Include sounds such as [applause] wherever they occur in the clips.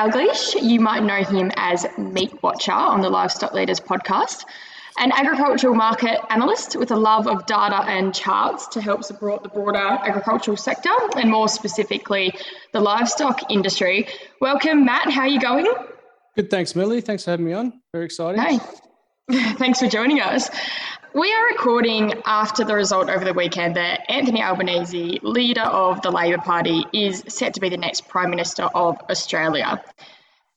Dalgleish. You might know him as Meat Watcher on the Livestock Leaders podcast, an agricultural market analyst with a love of data and charts to help support the broader agricultural sector and more specifically the livestock industry. Welcome, Matt. How are you going? Good, thanks, Millie. Thanks for having me on. Very exciting. Hey, [laughs] thanks for joining us. We are recording after the result over the weekend that Anthony Albanese, leader of the Labor Party, is set to be the next Prime Minister of Australia.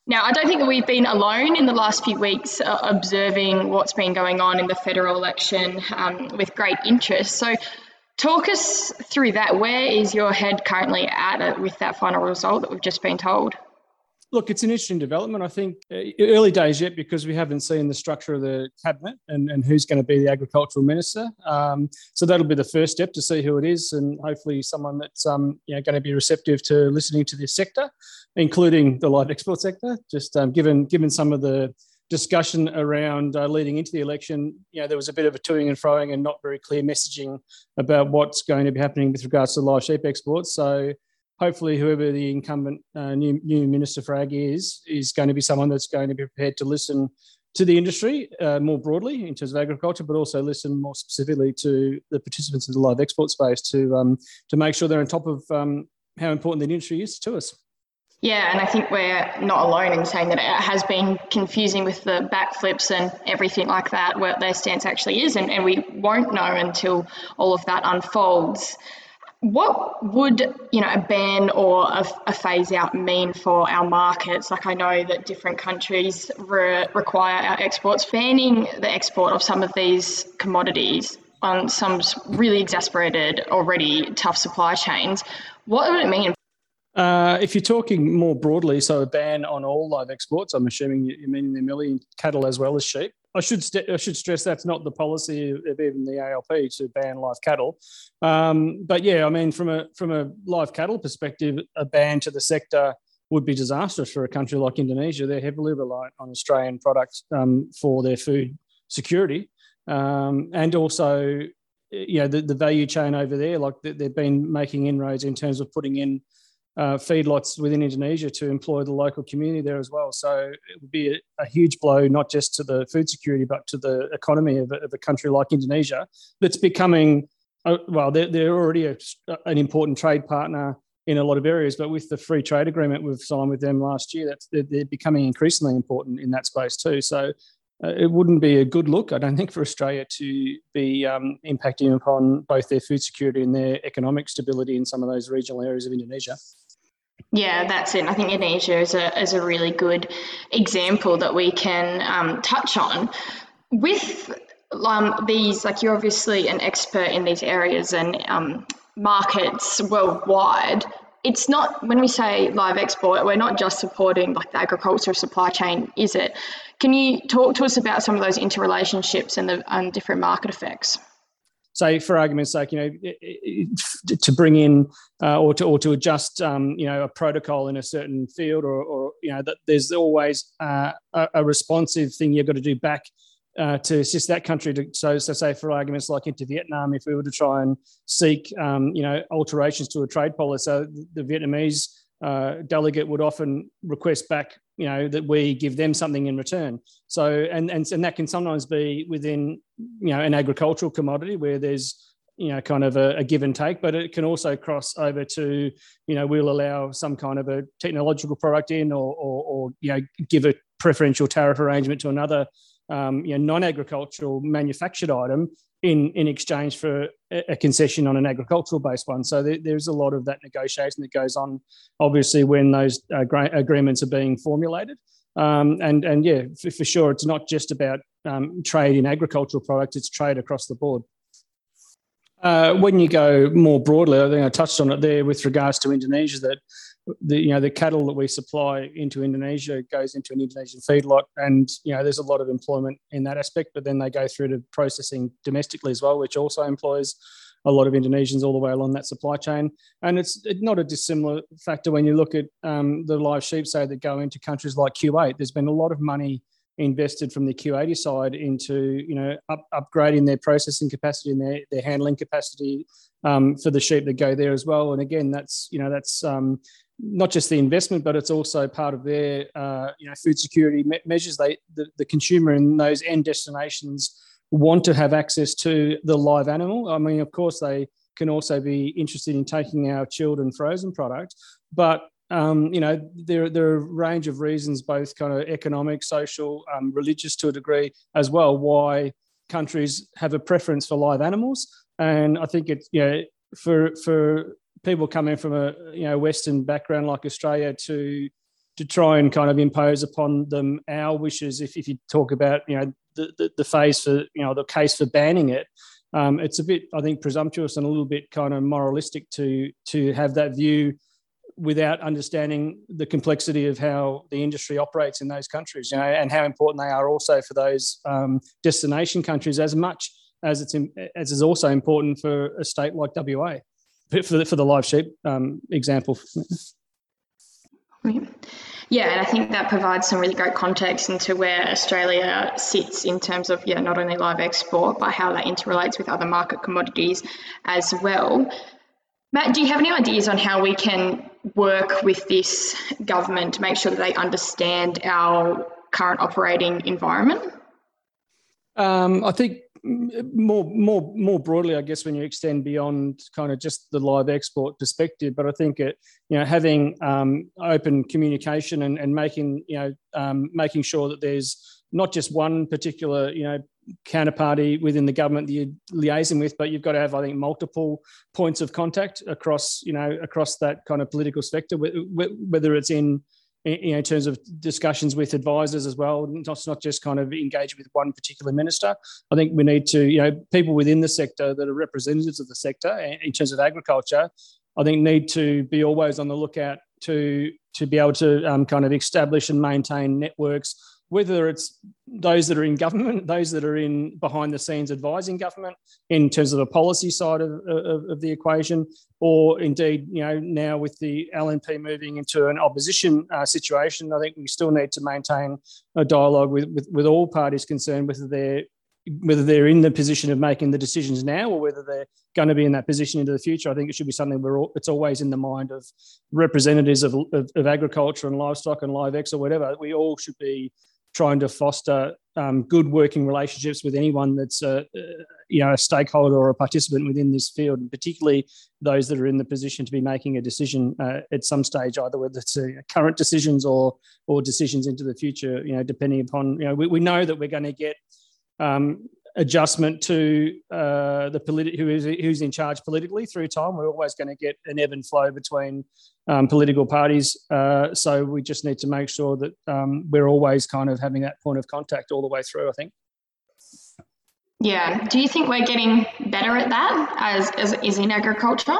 Now, I don't think that we've been alone in the last few weeks uh, observing what's been going on in the federal election um, with great interest. So, talk us through that. Where is your head currently at with that final result that we've just been told? Look, it's an interesting development. I think uh, early days yet because we haven't seen the structure of the cabinet and, and who's going to be the agricultural minister. Um, so that'll be the first step to see who it is, and hopefully someone that's um, you know, going to be receptive to listening to this sector, including the live export sector. Just um, given given some of the discussion around uh, leading into the election, you know, there was a bit of a toing and froing and not very clear messaging about what's going to be happening with regards to live sheep exports. So hopefully whoever the incumbent uh, new, new minister for ag is is going to be someone that's going to be prepared to listen to the industry uh, more broadly in terms of agriculture, but also listen more specifically to the participants in the live export space to um, to make sure they're on top of um, how important the industry is to us. Yeah, and I think we're not alone in saying that it has been confusing with the backflips and everything like that, where their stance actually is, and, and we won't know until all of that unfolds. What would you know a ban or a, a, phase out mean for our markets? Like I know that different countries re- require our exports. Banning the export of some of these commodities on some really exasperated, already tough supply chains. What would it mean? Uh, if you're talking more broadly, so a ban on all live exports, I'm assuming you mean the million cattle as well as sheep. I should st- I should stress that's not the policy of even the ALP to ban live cattle. Um, but yeah, I mean, from a from a live cattle perspective, a ban to the sector would be disastrous for a country like Indonesia. They're heavily reliant on Australian products um, for their food security, um, and also, you know, the, the value chain over there. Like they've been making inroads in terms of putting in uh, feedlots within Indonesia to employ the local community there as well. So it would be a, a huge blow, not just to the food security, but to the economy of a, of a country like Indonesia that's becoming, uh, well, they're, they're already a, an important trade partner in a lot of areas, but with the free trade agreement we've signed with them last year, that's, they're, they're becoming increasingly important in that space too. So uh, it wouldn't be a good look, I don't think, for Australia to be um, impacting upon both their food security and their economic stability in some of those regional areas of Indonesia. Yeah, that's it. I think Indonesia is a, is a really good example that we can um, touch on. With um, these, like you're obviously an expert in these areas and um, markets worldwide. It's not when we say live export, we're not just supporting like the agricultural supply chain, is it? Can you talk to us about some of those interrelationships and the different market effects? Say for argument's sake, you know, to bring in uh, or to or to adjust, um, you know, a protocol in a certain field, or, or you know, that there's always uh, a, responsive thing you've got to do back uh, to assist that country. To, so, so say for arguments like into Vietnam, if we were to try and seek, um, you know, alterations to a trade policy, so the Vietnamese uh, delegate would often request back you know that we give them something in return. So and and, and that can sometimes be within you know an agricultural commodity where there's you know kind of a, a, give and take but it can also cross over to you know we'll allow some kind of a technological product in or or, or you know give a preferential tariff arrangement to another um, you know non-agricultural manufactured item in in exchange for a concession on an agricultural based one. So there, there's a lot of that negotiation that goes on, obviously, when those uh, agreements are being formulated. Um, and and yeah, for, for, sure, it's not just about um, trade in agricultural products; it's trade across the board. Uh, when you go more broadly, I think I touched on it there with regards to Indonesia. That the you know the cattle that we supply into Indonesia goes into an Indonesian feedlot, and you know there's a lot of employment in that aspect. But then they go through to processing domestically as well, which also employs a lot of Indonesians all the way along that supply chain. And it's not a dissimilar factor when you look at um, the live sheep, say that go into countries like Kuwait. There's been a lot of money invested from the Kuwaiti side into you know up, upgrading their processing capacity and their, their handling capacity um, for the sheep that go there as well. And again, that's you know that's um, not just the investment, but it's also part of their uh, you know food security me- measures. They the, the consumer in those end destinations want to have access to the live animal. I mean, of course, they can also be interested in taking our chilled and frozen product, but um, you know, there, there are a range of reasons, both kind of economic, social, um, religious to a degree as well, why countries have a preference for live animals. And I think it's, you know, for, for people coming from a, you know, Western background like Australia to, to try and kind of impose upon them our wishes, if, if you talk about, you know, the, the, the phase for, you know, the case for banning it, um, it's a bit, I think, presumptuous and a little bit kind of moralistic to, to have that view without understanding the complexity of how the industry operates in those countries, you know, and how important they are also for those um, destination countries as much as it's in, as is also important for a state like WA, for the, for the live sheep um, example. Yeah, and I think that provides some really great context into where Australia sits in terms of yeah, not only live export, but how that interrelates with other market commodities as well. Matt, do you have any ideas on how we can work with this government to make sure that they understand our current operating environment? Um, I think more more more broadly, I guess when you extend beyond kind of just the live export perspective, but I think it you know having um, open communication and, and making you know um, making sure that there's not just one particular you know counterparty within the government that you're liaising with, but you've got to have, I think, multiple points of contact across, you know, across that kind of political spectrum, whether it's in, you know, in terms of discussions with advisors as well, not, not just kind of engage with one particular minister. I think we need to, you know, people within the sector that are representatives of the sector in terms of agriculture, I think need to be always on the lookout to to be able to um, kind of establish and maintain networks whether it's those that are in government, those that are in behind the scenes advising government in terms of the policy side of, of, of, the equation, or indeed, you know, now with the LNP moving into an opposition uh, situation, I think we still need to maintain a dialogue with, with, with all parties concerned, whether they're whether they're in the position of making the decisions now or whether they're going to be in that position into the future. I think it should be something where it's always in the mind of representatives of, of, of agriculture and livestock and live X or whatever. We all should be trying to foster um, good working relationships with anyone that's a, you know a stakeholder or a participant within this field, and particularly those that are in the position to be making a decision uh, at some stage, either whether it's uh, current decisions or or decisions into the future. You know, depending upon you know, we, we know that we're going to get um, adjustment to uh, the politi- who is who's in charge politically through time. We're always going to get an ebb and flow between um, political parties. Uh, so we just need to make sure that um, we're always kind of having that point of contact all the way through. I think. Yeah. Do you think we're getting better at that as, as is in agriculture?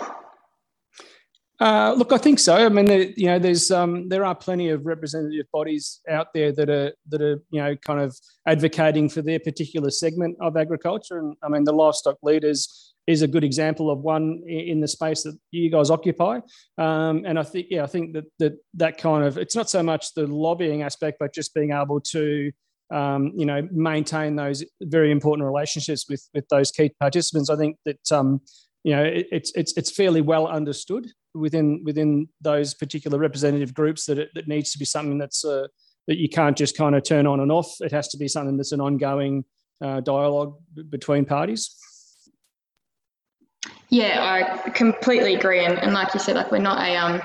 Uh, look, I think so. I mean, there, you know, there's um, there are plenty of representative bodies out there that are that are you know kind of advocating for their particular segment of agriculture, and I mean, the livestock leaders is a good example of one in the space that you guys occupy. Um, and I think, yeah, I think that that that kind of it's not so much the lobbying aspect, but just being able to um, you know maintain those very important relationships with with those key participants. I think that um, you know it, it's it's it's fairly well understood within within those particular representative groups that it that needs to be something that's uh, that you can't just kind of turn on and off. It has to be something that's an ongoing uh, dialogue b- between parties. Yeah, I completely agree, and, and like you said, like we're not a um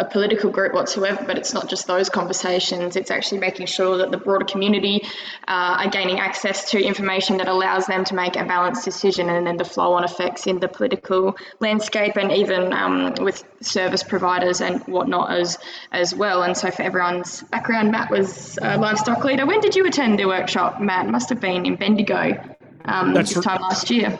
a political group whatsoever, but it's not just those conversations, it's actually making sure that the broader community uh, are gaining access to information that allows them to make a balanced decision and then the flow on effects in the political landscape and even um, with service providers and whatnot as, as well. And so, for everyone's background, Matt was a livestock leader. When did you attend the workshop, Matt? It must have been in Bendigo um, this time last year.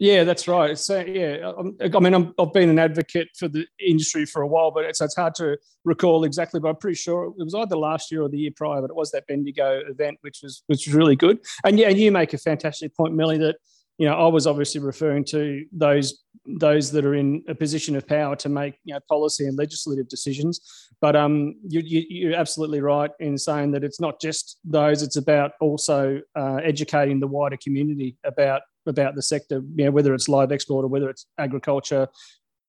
Yeah, that's right. So yeah, um, I mean, i have been an advocate for the industry for a while, but it's, it's hard to recall exactly. But I'm pretty sure it was either last year or the year prior. But it was that Bendigo event, which was which was really good. And yeah, and you make a fantastic point, Millie, that you know, I was obviously referring to those those that are in a position of power to make you know, policy and legislative decisions. But um, you, you, you're absolutely right in saying that it's not just those; it's about also uh, educating the wider community about about the sector. You know, whether it's live export or whether it's agriculture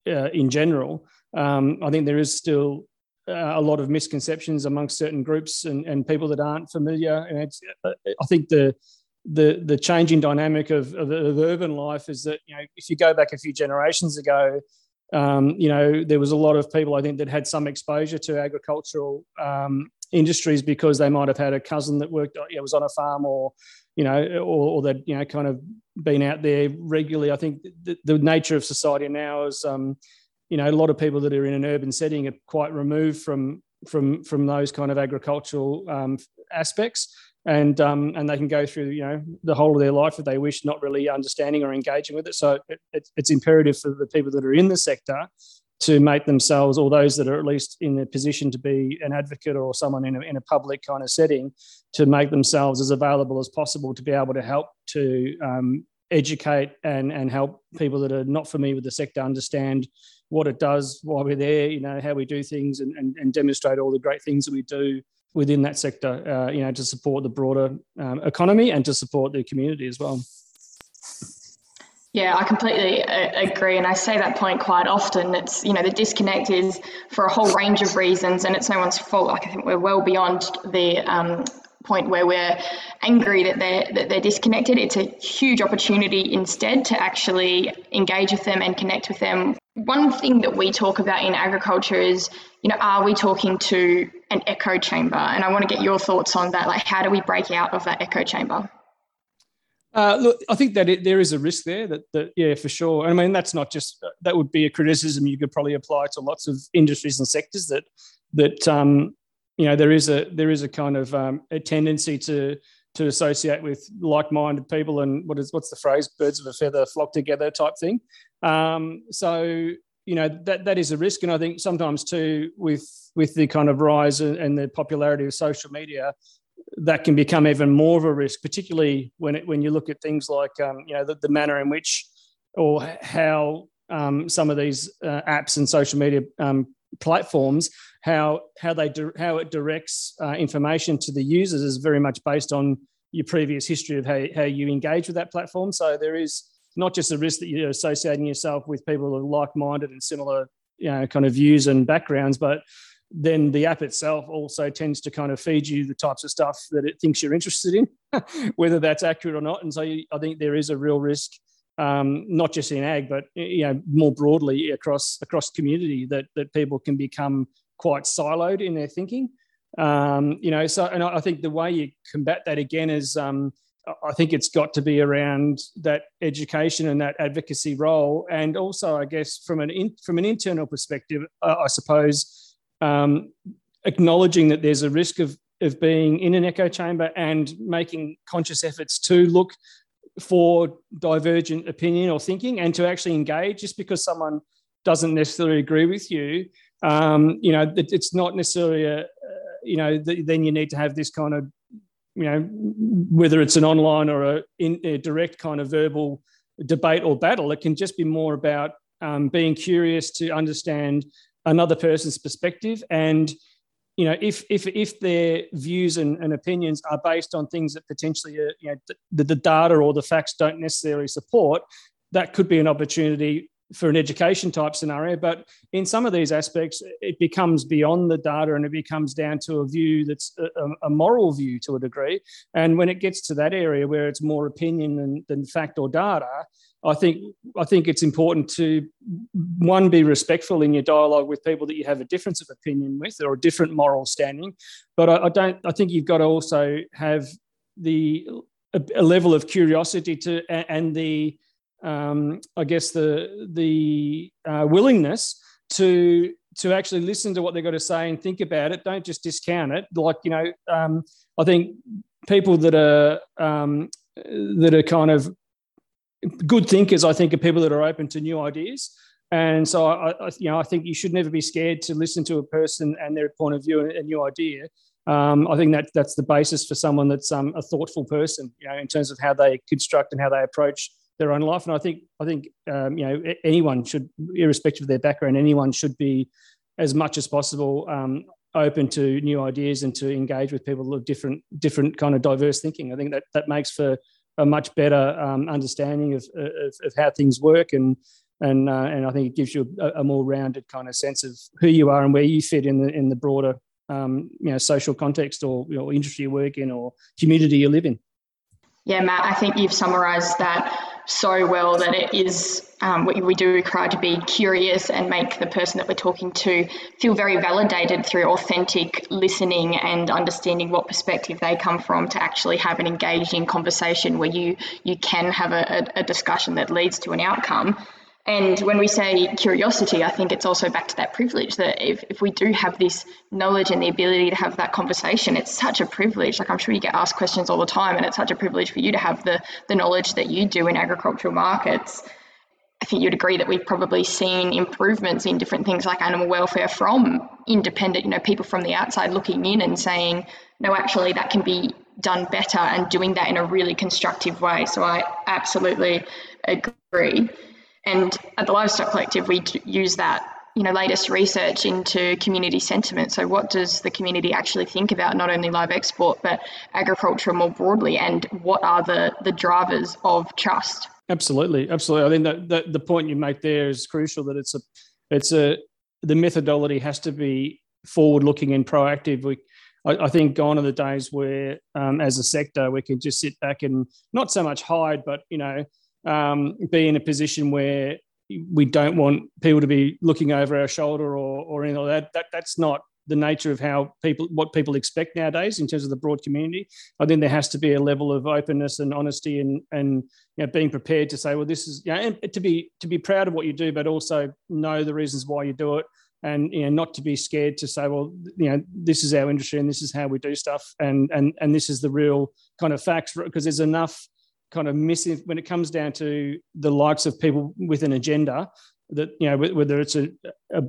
uh, in general. Um, I think there is still uh, a lot of misconceptions amongst certain groups and, and people that aren't familiar. And uh, I think the the the changing dynamic of, of, of, urban life is that you know if you go back a few generations ago, um, you know there was a lot of people I think that had some exposure to agricultural um, industries because they might have had a cousin that worked you know, was on a farm or you know or, or that you know kind of been out there regularly. I think the, the nature of society now is um, you know a lot of people that are in an urban setting are quite removed from from from those kind of agricultural um, aspects and um, and they can go through you know the whole of their life if they wish, not really understanding or engaging with it. So it, it, it's imperative for the people that are in the sector to make themselves, or those that are at least in a position to be an advocate or someone in a, in a public kind of setting, to make themselves as available as possible to be able to help to um, educate and and help people that are not familiar with the sector understand what it does, why we're there, you know, how we do things, and, and, and demonstrate all the great things that we do within that sector, uh, you know, to support the broader um, economy and to support the community as well. Yeah, I completely uh, agree. And I say that point quite often. It's, you know, the disconnect is for a whole range of reasons and it's no one's fault. Like, I think we're well beyond the um, point where we're angry that they're, that they're disconnected. It's a huge opportunity instead to actually engage with them and connect with them. One thing that we talk about in agriculture is, you know, are we talking to an echo chamber. And I want to get your thoughts on that. Like, how do we break out of that echo chamber? Uh, look, I think that it, there is a risk there. That, that, yeah, for sure. I mean, that's not just that would be a criticism you could probably apply to lots of industries and sectors. That that um, you know there is a there is a kind of um, a tendency to to associate with like-minded people and what is what's the phrase? Birds of a feather flock together type thing. Um, so you know that that is a risk. And i think sometimes too with with the kind of rise and the popularity of social media that can become even more of a risk particularly when it, when you look at things like um, you know the, the, manner in which or how um, some of these uh, apps and social media um, platforms how how they do, how it directs uh, information to the users is very much based on your previous history of how, how you engage with that platform so there is not just a risk that you're associating yourself with people who are like-minded and similar, you know, kind of views and backgrounds, but then the app itself also tends to kind of feed you the types of stuff that it thinks you're interested in, [laughs] whether that's accurate or not. And so you, I think there is a real risk, um, not just in ag, but you know more broadly across across community that that people can become quite siloed in their thinking. Um, you know, so and I think the way you combat that again is um, I think it's got to be around that education and that advocacy role, and also, I guess, from an in, from an internal perspective, uh, I suppose, um, acknowledging that there's a risk of of being in an echo chamber and making conscious efforts to look for divergent opinion or thinking, and to actually engage. Just because someone doesn't necessarily agree with you, um, you know, it, it's not necessarily a, you know, then you need to have this kind of you know, whether it's an online or a, in, a direct kind of verbal debate or battle, it can just be more about um, being curious to understand another person's perspective and you know if if if their views and, and opinions are based on things that potentially are, you know the, the data or the facts don't necessarily support that could be an opportunity for an education type scenario. But in some of these aspects, it becomes beyond the data and it becomes down to a view that's a, a, moral view to a degree. And when it gets to that area where it's more opinion than, than fact or data, I think I think it's important to one be respectful in your dialogue with people that you have a difference of opinion with or a different moral standing. But I, I don't. I think you've got to also have the a, a level of curiosity to and the um, I guess the the uh, willingness to to actually listen to what they've got to say and think about it. Don't just discount it. Like you know, um, I think people that are um, that are kind of good thinkers, I think, are people that are open to new ideas. And so, I, I, you know, I think you should never be scared to listen to a person and their point of view and a new idea. Um, I think that that's the basis for someone that's um, a thoughtful person, you know, in terms of how they construct and how they approach their own life. And I think I think um, you know anyone should, irrespective of their background, anyone should be as much as possible um, open to new ideas and to engage with people of different different kind of diverse thinking. I think that that makes for a much better um, understanding of, of, of, how things work and and uh, and I think it gives you a, a, more rounded kind of sense of who you are and where you fit in the in the broader um, you know social context or you know, industry you work in or community you live in. Yeah, Matt, I think you've summarised that so well that it is um, we, we do require to be curious and make the person that we're talking to feel very validated through authentic listening and understanding what perspective they come from to actually have an engaging conversation where you you can have a, a discussion that leads to an outcome and when we say curiosity, I think it's also back to that privilege that if, if we do have this knowledge and the ability to have that conversation, it's such a privilege. Like I'm sure you get asked questions all the time, and it's such a privilege for you to have the, the knowledge that you do in agricultural markets. I think you'd agree that we've probably seen improvements in different things like animal welfare from independent, you know, people from the outside looking in and saying, no, actually, that can be done better and doing that in a really constructive way. So I absolutely agree. And at the Livestock Collective, we use that you know latest research into community sentiment. So what does the community actually think about not only live export but agriculture more broadly, and what are the the drivers of trust? Absolutely, absolutely. I think that, that the point you make there is crucial. That it's a it's a the methodology has to be forward looking and proactive. We I, think gone are the days where, um, as a sector, we can just sit back and not so much hide, but you know, um, be in a position where we don't want people to be looking over our shoulder or, or anything like that. that. That's not the nature of how people what people expect nowadays in terms of the broad community. I think there has to be a level of openness and honesty and and you know, being prepared to say, well, this is you know, and to be to be proud of what you do, but also know the reasons why you do it. And you know, not to be scared to say, well, you know, this is our industry and this is how we do stuff, and and and this is the real kind of facts. Because there's enough kind of missing when it comes down to the likes of people with an agenda that you know whether it's a,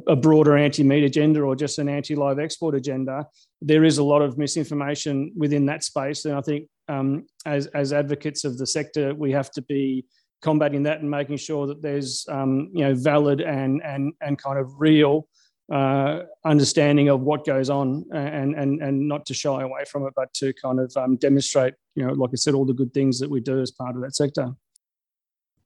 a, broader anti-meat agenda or just an anti-live export agenda there is a lot of misinformation within that space. And i think um, as, as advocates of the sector we have to be combating that and making sure that there's um, you know valid and and and kind of real uh, understanding of what goes on and, and, and not to shy away from it, but to kind of um, demonstrate, you know, like I said, all the good things that we do as part of that sector.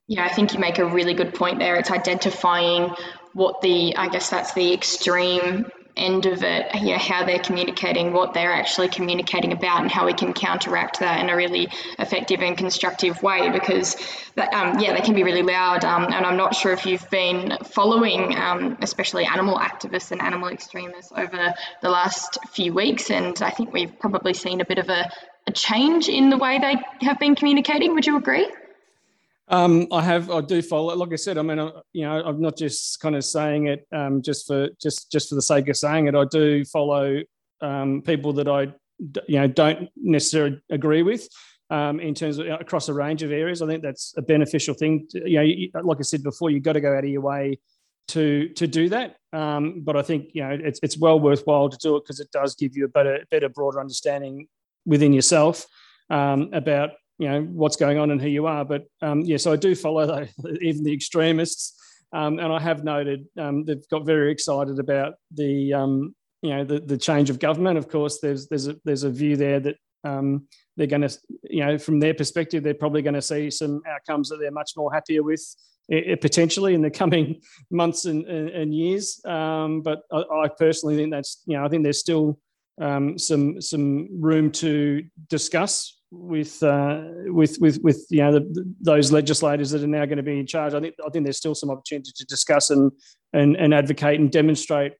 Yeah, I think you make a really good point there. It's identifying what the, I guess that's the extreme end of it, you know, how they're communicating, what they're actually communicating about, and how we can counteract that in a really effective and constructive way. Because, that, um, yeah, they can be really loud. Um, and I'm not sure if you've been following, um, especially animal activists and animal extremists over the last few weeks. And I think we've probably seen a bit of a, a change in the way they have been communicating. Would you agree? Um, I have, I do follow. Like I said, I mean, I, you know, I'm not just kind of saying it um, just for just just for the sake of saying it. I do follow um, people that I, you know, don't necessarily agree with um, in terms of across a range of areas. I think that's a beneficial thing. To, you know, like I said before, you've got to go out of your way to to do that. Um, but I think you know it's it's well worthwhile to do it because it does give you a better better broader understanding within yourself um, about you know what's going on and who you are. But um, yeah, so I do follow the, [laughs] even the extremists, um, and I have noted um, they've got very excited about the um, you know the, the change of government. Of course, there's there's a there's a view there that um, they're going to you know from their perspective they're probably going to see some outcomes that they're much more happier with potentially in the coming [laughs] months and, and, and years. Um, but I, I, personally think that's you know I think there's still um, some some room to discuss with uh, with with with you know the, those legislators that are now going to be in charge. I think I think there's still some opportunity to discuss and and, and advocate and demonstrate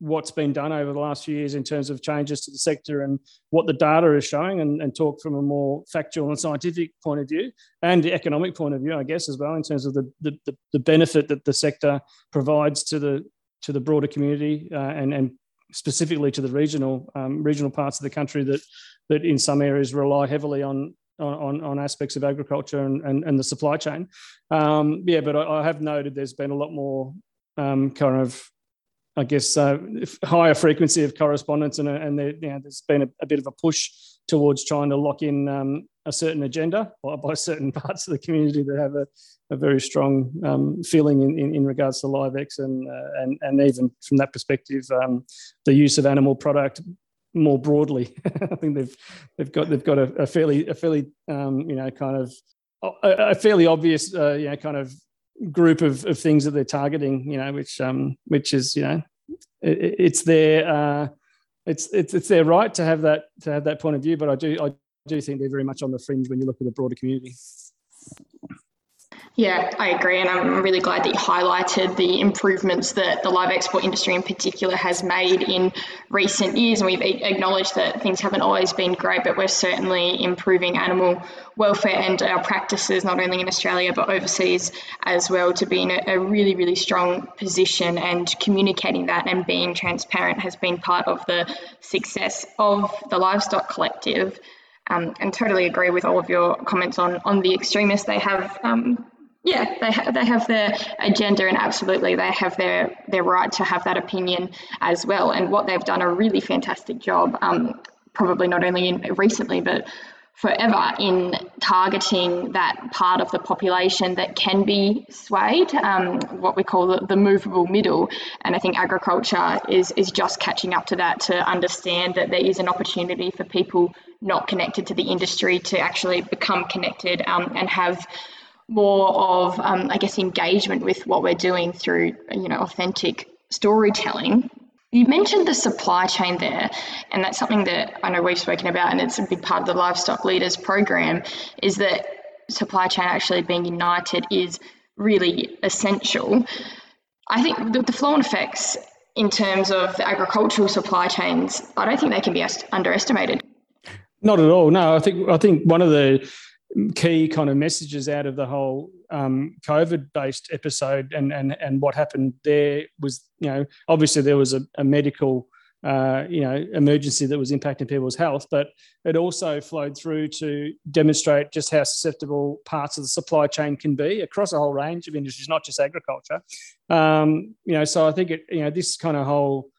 what's been done over the last few years in terms of changes to the sector and what the data is showing and, and talk from a more factual and scientific point of view and the economic point of view, I guess, as well, in terms of the, the, the benefit that the sector provides to the to the broader community uh, and, and specifically to the regional um, regional parts of the country that that in some areas rely heavily on on, on aspects of agriculture and, and, and the supply chain. Um, yeah, but I, I, have noted there's been a lot more um, kind of, I guess, uh, higher frequency of correspondence, and, and there, you know, there's been a, a, bit of a push towards trying to lock in um, a certain agenda by, by [laughs] certain parts of the community that have a, a very strong um, feeling in, in, in, regards to LiveX and, uh, and, and even from that perspective, um, the use of animal product more broadly. [laughs] I think they've they've got they've got a, a fairly a fairly um, you know kind of a, a fairly obvious uh, you know kind of group of, of things that they're targeting. You know, which um, which is you know it, it's their uh, it's it's it's their right to have that to have that point of view. But I do I do think they're very much on the fringe when you look at the broader community. Yeah, I agree. And I'm really glad that you highlighted the improvements that the live export industry in particular has made in recent years. And we've acknowledged that things haven't always been great, but we're certainly improving animal welfare and our practices, not only in Australia, but overseas as well, to be in a, a really, really strong position. And communicating that and being transparent has been part of the success of the Livestock Collective. Um, and totally agree with all of your comments on on the extremists. They have um, yeah, they ha- they have their agenda, and absolutely they have their their right to have that opinion as well. And what they've done a really fantastic job, um, probably not only in recently, but forever in targeting that part of the population that can be swayed, um, what we call the, the, movable middle. And I think agriculture is, is just catching up to that to understand that there is an opportunity for people not connected to the industry to actually become connected um, and have more of, um, I guess, engagement with what we're doing through, you know, authentic storytelling. You mentioned the supply chain there, and that's something that I know we've spoken about, and it's a big part of the Livestock Leaders program, is that supply chain actually being united is really essential. I think the, the flow and effects in terms of the agricultural supply chains, I don't think they can be underestimated. Not at all. No, I think I think one of the key kind of messages out of the whole um, COVID-based episode and and and what happened there was, you know, obviously there was a, a medical, uh, you know, emergency that was impacting people's health, but it also flowed through to demonstrate just how susceptible parts of the supply chain can be across a whole range of industries, not just agriculture. Um, you know, so I think it, you know, this kind of whole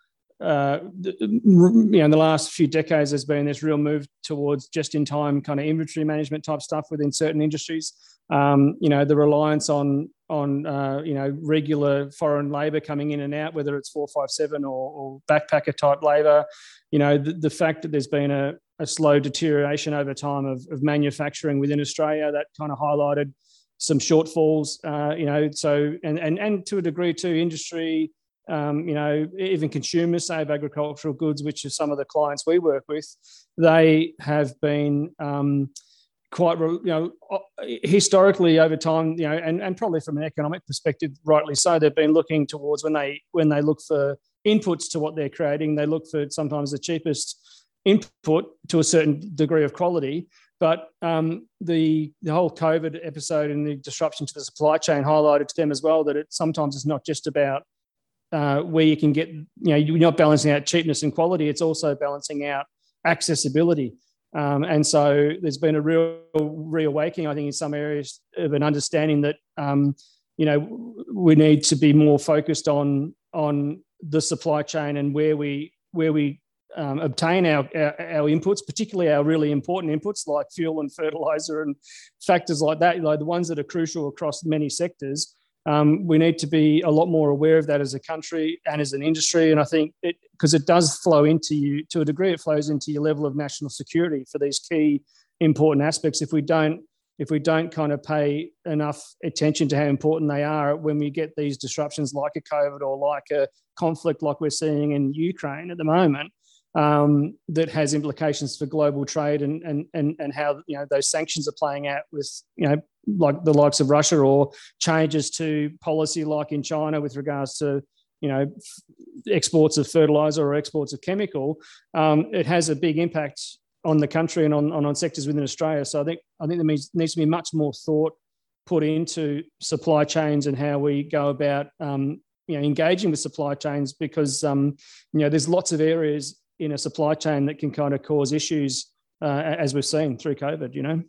uh, you know, in the last few decades, there's been this real move towards just-in-time kind of inventory management type stuff within certain industries. Um, you know, the reliance on on uh, you know regular foreign labour coming in and out, whether it's four five seven or, or backpacker type labour. You know, the, the fact that there's been a, a slow deterioration over time of, of manufacturing within Australia that kind of highlighted some shortfalls. Uh, you know, so and and and to a degree too, industry um, you know, even consumers, say, of agricultural goods, which are some of the clients we work with, they have been um, quite, you know, historically over time, you know, and, and probably from an economic perspective, rightly so, they've been looking towards when they when they look for inputs to what they're creating, they look for sometimes the cheapest input to a certain degree of quality. But um, the the whole COVID episode and the disruption to the supply chain highlighted to them as well that it sometimes is not just about uh, where you can get, you know, you're not balancing out cheapness and quality, it's also balancing out accessibility. Um, and so there's been a real reawakening, I think, in some areas of an understanding that, um, you know, we need to be more focused on on the supply chain and where we where we um, obtain our, our, our inputs, particularly our really important inputs like fuel and fertilizer and factors like that, know, the ones that are crucial across many sectors. Um, we need to be a lot more aware of that as a country and as an industry. And I think it because it does flow into you to a degree, it flows into your level of national security for these key important aspects. If we don't if we don't kind of pay enough attention to how important they are when we get these disruptions like a COVID or like a conflict like we're seeing in Ukraine at the moment, um, that has implications for global trade and, and, and, and how you know those sanctions are playing out with you know like the likes of Russia or changes to policy like in China with regards to you know exports of fertilizer or exports of chemical, um, it has a big impact on the country and on, on, on sectors within Australia. So I think I think there needs, needs to be much more thought put into supply chains and how we go about um, you know engaging with supply chains because um, you know there's lots of areas in a supply chain that can kind of cause issues uh, as we've seen through COVID. You know.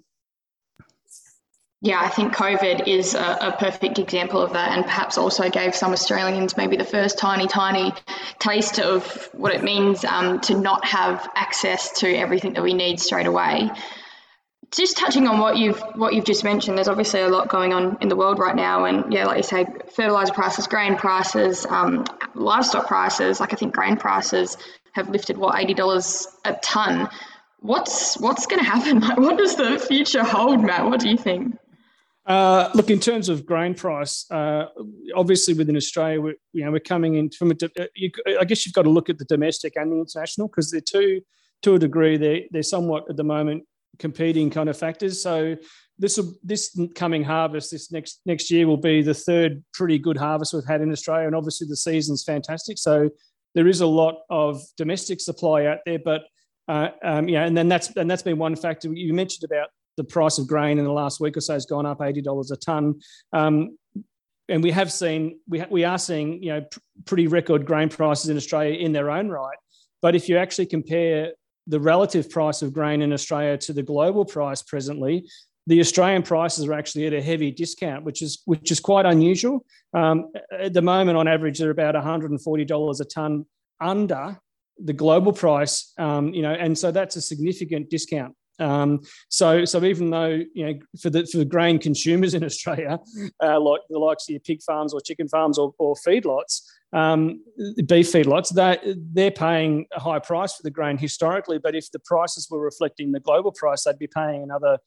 Yeah, I think COVID is a, a, perfect example of that, and perhaps also gave some Australians maybe the first tiny, tiny taste of what it means um, to not have access to everything that we need straight away. just touching on what you've what you've just mentioned, there's obviously a lot going on in the world right now, and yeah, like you say, fertilizer prices, grain prices, um, livestock prices. Like I think grain prices have lifted what eighty dollars a ton. What's what's going to happen? [laughs] What does the future hold, Matt? What do you think? Uh, look, in terms of grain price, uh, obviously within Australia, we're, you know, we're coming in from a. Uh, you, I guess you've got to look at the domestic and the international because they're two, to a degree, they're they're somewhat at the moment competing kind of factors. So this will this coming harvest this next next year will be the third pretty good harvest we've had in Australia, and obviously the season's fantastic. So there is a lot of domestic supply out there, but uh, um, yeah, and then that's and that's been one factor you mentioned about the price of grain in the last week or so has gone up eighty dollars a ton. Um, and we have seen we, ha- we are seeing you know pr- pretty record grain prices in Australia in their own right. But if you actually compare the relative price of grain in Australia to the global price presently, the Australian prices are actually at a heavy discount, which is which is quite unusual. Um, at the moment, on average, they're about $140 a ton under the global price. Um, you know, and so that's a significant discount. Um, so, so even though you know for the for the grain consumers [laughs] in Australia, uh, like the likes of your pig farms or chicken farms or, or feedlots, um, beef feedlots, they they're paying a high price for the grain historically. But if the prices were reflecting the global price, they'd be paying another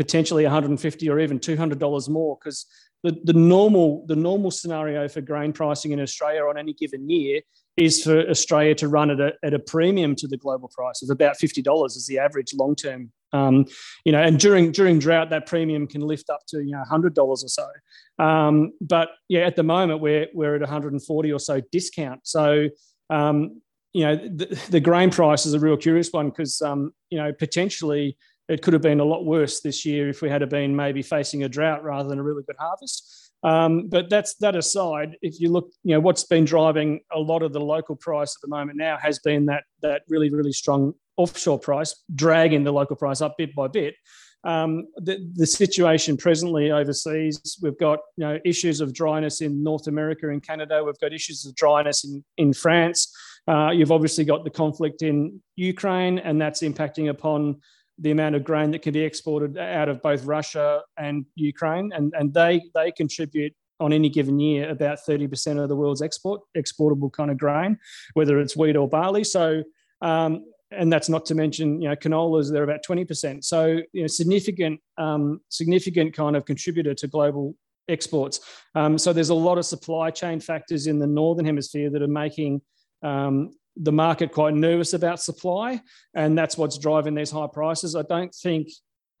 potentially 150 or even 200 dollars more because the, the normal the normal scenario for grain pricing in Australia on any given year is for Australia to run at a, at a premium to the global price of about fifty dollars is the average long term. Um, you know, and during during drought, that premium can lift up to you know hundred dollars or so. Um, but yeah, at the moment we're we're at 140 or so discount. So um, you know, the, the, grain price is a real curious one because um, you know potentially it could have been a lot worse this year if we had been maybe facing a drought rather than a really good harvest. Um, but that's that aside. If you look, you know, what's been driving a lot of the local price at the moment now has been that that really really strong offshore price, dragging the local price up bit by bit. Um, the, the situation presently overseas, we've got you know issues of dryness in North America and Canada. We've got issues of dryness in in France. Uh, you've obviously got the conflict in Ukraine, and that's impacting upon the amount of grain that can be exported out of both Russia and Ukraine, and, and they they contribute on any given year about 30% of the world's export exportable kind of grain, whether it's wheat or barley. So um, and that's not to mention you know canolas they're about 20%. So you know significant um, significant kind of contributor to global exports. Um, so there's a lot of supply chain factors in the northern hemisphere that are making um, the market quite nervous about supply, and that's what's driving these high prices. I don't think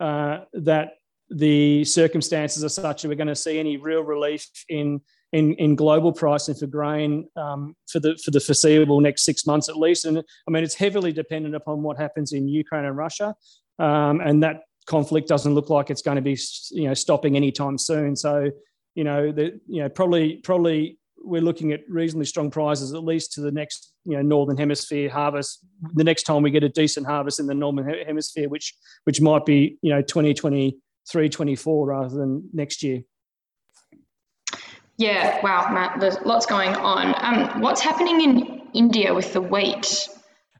uh, that the circumstances are such that we're going to see any real relief in in, in global pricing for grain um, for the for the foreseeable next six months at least. And I mean, it's heavily dependent upon what happens in Ukraine and Russia, um, and that conflict doesn't look like it's going to be you know stopping anytime soon. So you know the you know probably probably we're looking at reasonably strong prices at least to the next you know northern hemisphere harvest the next time we get a decent harvest in the northern hemisphere which which might be you know 2023 24 rather than next year. Yeah wow matt there's lots going on. Um, what's happening in india with the wheat?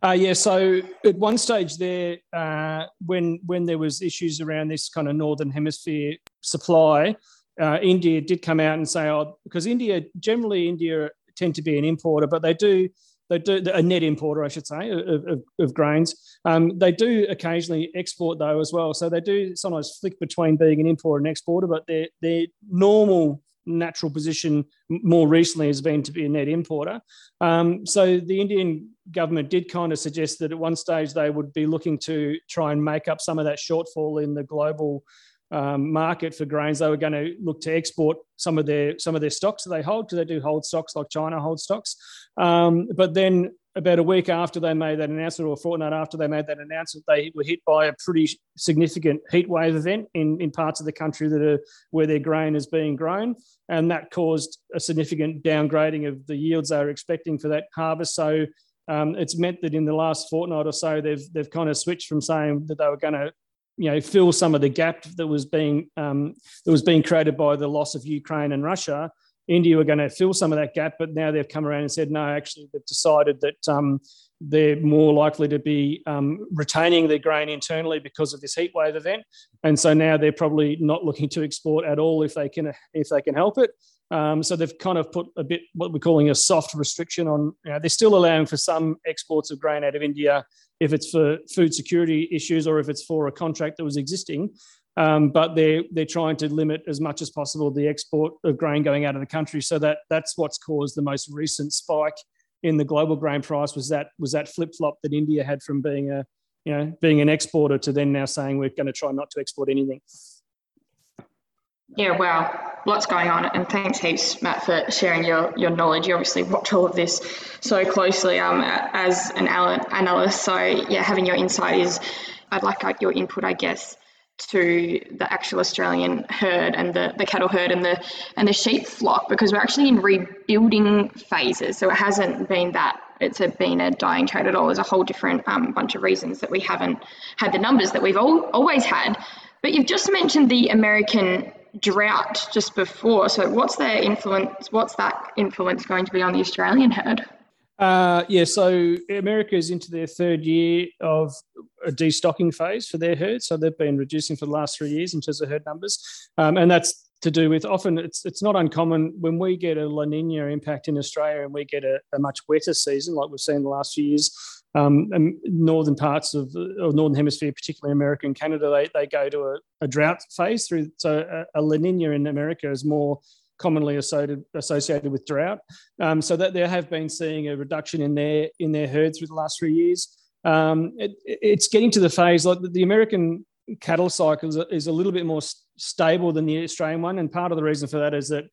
Uh, yeah, so at one stage there, uh, when when there was issues around this kind of northern hemisphere supply, uh, India did come out and say, oh, because India generally India tend to be an importer, but they do they do a net importer, I should say, of, of, of grains. Um, they do occasionally export though as well, so they do sometimes flick between being an importer and exporter, but their their normal natural position more recently has been to be a net importer. Um, so the Indian government did kind of suggest that at one stage they would be looking to try and make up some of that shortfall in the global um, market for grains, they were going to look to export some of their some of their stocks that they hold because they do hold stocks like China holds stocks. Um, but then about a week after they made that announcement, or a fortnight after they made that announcement, they were hit by a pretty significant heat wave event in, in parts of the country that are where their grain is being grown, and that caused a significant downgrading of the yields they were expecting for that harvest. So. Um, it's meant that in the last fortnight or so, they've they've kind of switched from saying that they were going to you know fill some of the gap that was being um, that was being created by the loss of Ukraine and Russia. India were going to fill some of that gap, but now they've come around and said no. Actually, they've decided that um, they're more likely to be um, retaining their grain internally because of this heat wave event, and so now they're probably not looking to export at all if they can if they can help it. Um, so they've kind of put a bit what we're calling a soft restriction on. You know, they're still allowing for some exports of grain out of India if it's for food security issues or if it's for a contract that was existing. Um, but they're they're trying to limit as much as possible the export of grain going out of the country. So that that's what's caused the most recent spike in the global grain price was that was that flip flop that India had from being a you know being an exporter to then now saying we're going to try not to export anything. Yeah, wow, lots going on, and thanks heaps, Matt, for sharing your your knowledge. You obviously watch all of this so closely um, as an analyst. So yeah, having your insight is, I'd like your input, I guess, to the actual Australian herd and the, the cattle herd and the and the sheep flock because we're actually in rebuilding phases. So it hasn't been that it's a, been a dying trade at all. There's a whole different um, bunch of reasons that we haven't had the numbers that we've all, always had. But you've just mentioned the American drought just before. So what's their influence? What's that influence going to be on the Australian herd? Uh, yeah, so America is into their third year of a destocking phase for their herd. So they've been reducing for the last three years in terms of herd numbers, um, and that's to do with often it's it's not uncommon when we get a La Nina impact in Australia and we get a, a much wetter season like we've seen the last few years. Um, northern parts of the northern hemisphere, particularly America and Canada, they, they go to a, a drought phase through. So a, a La Nina in America is more commonly associated associated with drought. Um, so that they have been seeing a reduction in their in their herd through the last three years. Um, it, it's getting to the phase like the American cattle cycle is a, is a little bit more stable than the Australian one, and part of the reason for that is that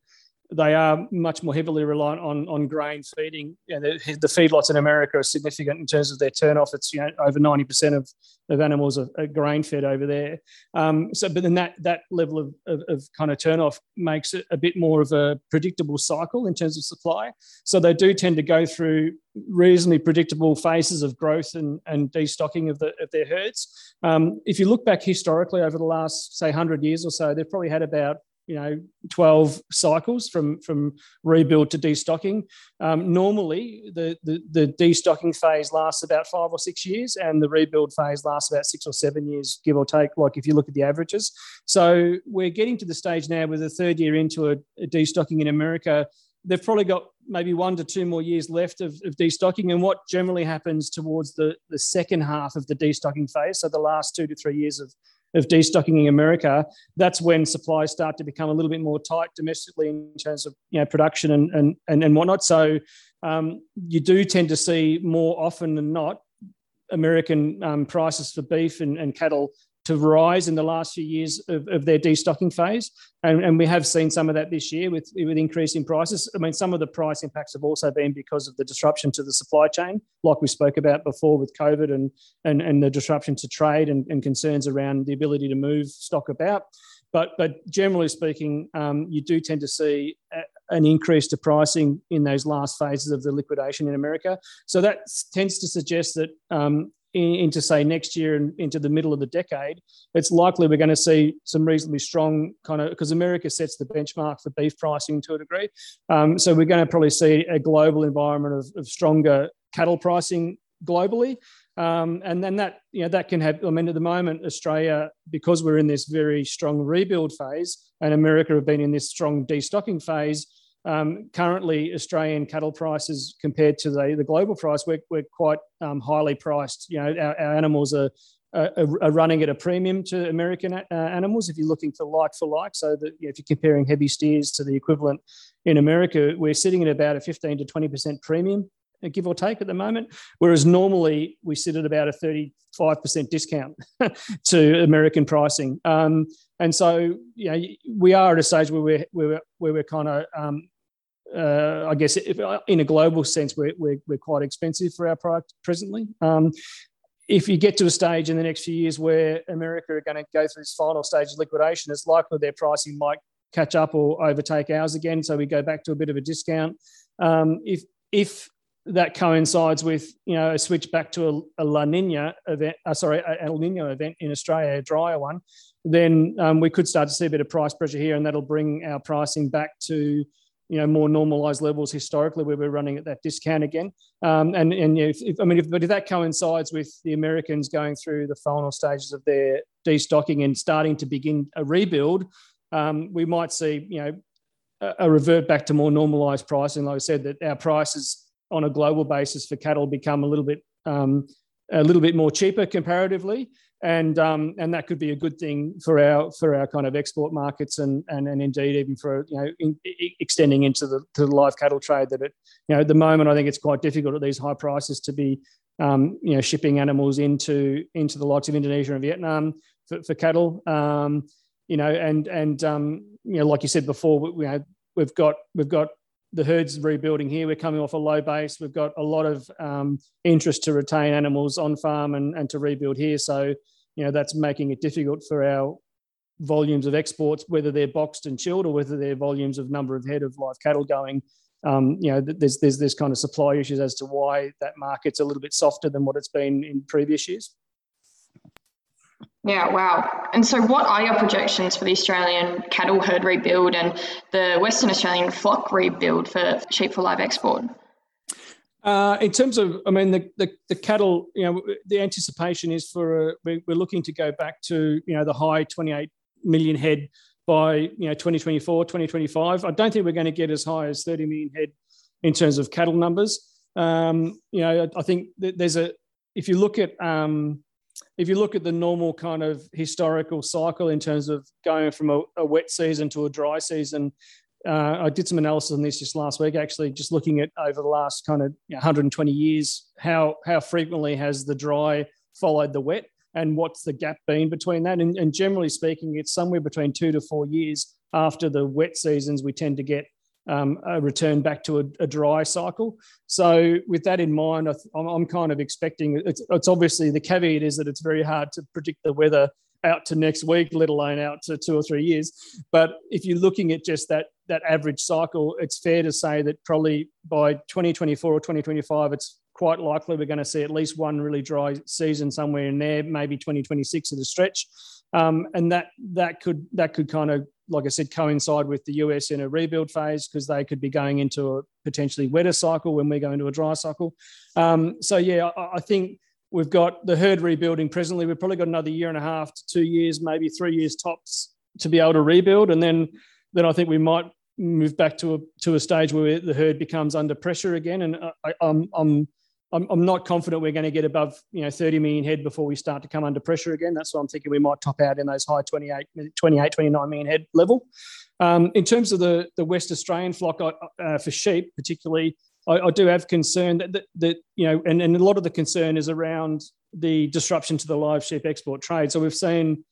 they are much more heavily reliant on, on grain feeding. Know, the, the feedlots in America are significant in terms of their turnoff. It's you know over ninety percent of, of animals are, are grain fed over there. Um, so, but then that that level of, of, of, kind of turnoff makes it a bit more of a predictable cycle in terms of supply. So they do tend to go through reasonably predictable phases of growth and, and destocking of, the, of their herds. Um, if you look back historically over the last say hundred years or so, they've probably had about you know 12 cycles from from rebuild to destocking um, normally the, the the destocking phase lasts about five or six years and the rebuild phase lasts about six or seven years give or take like if you look at the averages so we're getting to the stage now with the third year into a, a destocking in america they've probably got maybe one to two more years left of, of destocking. And what generally happens towards the, the second half of the destocking phase, so the last two to three years of, of destocking in America, that's when supplies start to become a little bit more tight domestically in terms of you know production and and and, and whatnot. So um, you do tend to see more often than not American um, prices for beef and, and cattle to rise in the last few years of, of their destocking phase. And, and, we have seen some of that this year with, with increasing prices. I mean, some of the price impacts have also been because of the disruption to the supply chain, like we spoke about before with COVID and, and, and the disruption to trade and, and concerns around the ability to move stock about. But, but generally speaking, um, you do tend to see a, an increase to pricing in those last phases of the liquidation in America. So that tends to suggest that um, into say next year and into the middle of the decade, it's likely we're going to see some reasonably strong kind of because America sets the benchmark for beef pricing to a degree. Um, so we're going to probably see a global environment of, of stronger cattle pricing globally. Um, and then that you know that can have. I mean, at the moment, Australia, because we're in this very strong rebuild phase, and America have been in this strong destocking phase um, currently, Australian cattle prices compared to the, the global price, we're, we're quite um, highly priced. You know, our, our animals are, are, are, running at a premium to American uh, animals if you're looking for like for like. So that you know, if you're comparing heavy steers to the equivalent in America, we're sitting at about a 15 to 20% premium give or take at the moment. Whereas normally we sit at about a 35% discount [laughs] to American pricing. Um, and so, you know, we are at a stage where we're, where we're, where we're kind of um, uh, I guess if, uh, in a global sense, we're, we're, we're quite expensive for our product presently. Um, if you get to a stage in the next few years where America are going to go through this final stage of liquidation, it's likely their pricing might catch up or overtake ours again. So we go back to a bit of a discount. Um, if if that coincides with you know a switch back to a, a La Nina event, uh, sorry, a El Nino event in Australia, a drier one, then um, we could start to see a bit of price pressure here, and that'll bring our pricing back to you know more normalized levels historically where we're running at that discount again. Um, and and if, if, i mean if, but if that coincides with the americans going through the final stages of their destocking and starting to begin a rebuild um, we might see you know a, revert back to more normalized pricing. Like i said that our prices on a global basis for cattle become a little bit um, a little bit more cheaper comparatively and um, and that could be a good thing for our for our kind of export markets and and, and indeed even for you know in, extending into the to the live cattle trade that it you know at the moment I think it's quite difficult at these high prices to be um, you know shipping animals into into the likes of Indonesia and Vietnam for, for cattle. Um, you know and and um, you know like you said before we, we, we've got we've got the herd's rebuilding here. We're coming off a low base. We've got a lot of um, interest to retain animals on farm and, and to rebuild here. So, you know, that's making it difficult for our volumes of exports, whether they're boxed and chilled or whether they're volumes of number of head of live cattle going. Um, you know, there's there's this kind of supply issues as to why that market's a little bit softer than what it's been in previous years. Yeah, wow. And so, what are your projections for the Australian cattle herd rebuild and the Western Australian flock rebuild for sheep for live export? Uh, in terms of, I mean, the, the, the, cattle, you know, the anticipation is for, a, we're looking to go back to, you know, the high 28 million head by, you know, 2024, 2025. I don't think we're going to get as high as 30 million head in terms of cattle numbers. Um, you know, I think there's a, if you look at, um, if you look at the normal kind of historical cycle in terms of going from a, a wet season to a dry season, uh, I did some analysis on this just last week, actually, just looking at over the last kind of you know, 120 years, how how frequently has the dry followed the wet, and what's the gap been between that? And, and generally speaking, it's somewhere between two to four years after the wet seasons. We tend to get um, a return back to a, a, dry cycle. So, with that in mind, I am kind of expecting it's, it's, obviously the caveat is that it's very hard to predict the weather out to next week, let alone out to two or three years. But if you're looking at just that that average cycle, it's fair to say that probably by 2024 or 2025, it's quite likely we're going to see at least one really dry season somewhere in there, maybe 2026 at a stretch. Um, and that that could that could kind of like I said, coincide with the US in a rebuild phase because they could be going into a potentially wetter cycle when we go into a dry cycle. Um, so, yeah, I, I, think we've got the herd rebuilding presently. We've probably got another year and a half to two years, maybe three years tops to be able to rebuild. And then, then I think we might move back to a, to a stage where the herd becomes under pressure again. And I, I'm, I'm I'm, I'm not confident we're going to get above you know 30 million head before we start to come under pressure again. That's why I'm thinking we might top out in those high 28, 28 29 million head level. Um, in terms of the, the West Australian flock uh, for sheep, particularly, I, I, do have concern that, that, that you know, and, and a lot of the concern is around the disruption to the live sheep export trade. So we've seen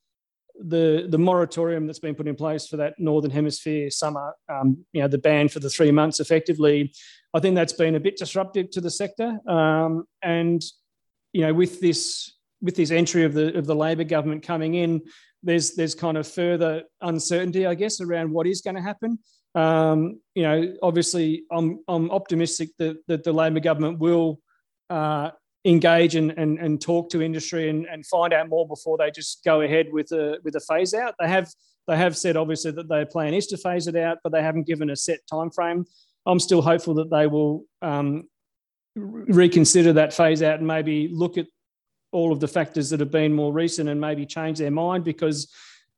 the the moratorium that's been put in place for that northern hemisphere summer, um, you know, the ban for the three months effectively I think that's been a bit disruptive to the sector. Um, and you know, with this with this entry of the of the Labor government coming in, there's there's kind of further uncertainty, I guess, around what is going to happen. Um, you know, obviously, I'm I'm optimistic that that the Labor government will uh, engage and, and and talk to industry and, and find out more before they just go ahead with a with a phase out. They have they have said obviously that their plan is to phase it out, but they haven't given a set time frame. I'm still hopeful that they will um, reconsider that phase out and maybe look at all of the factors that have been more recent and maybe change their mind because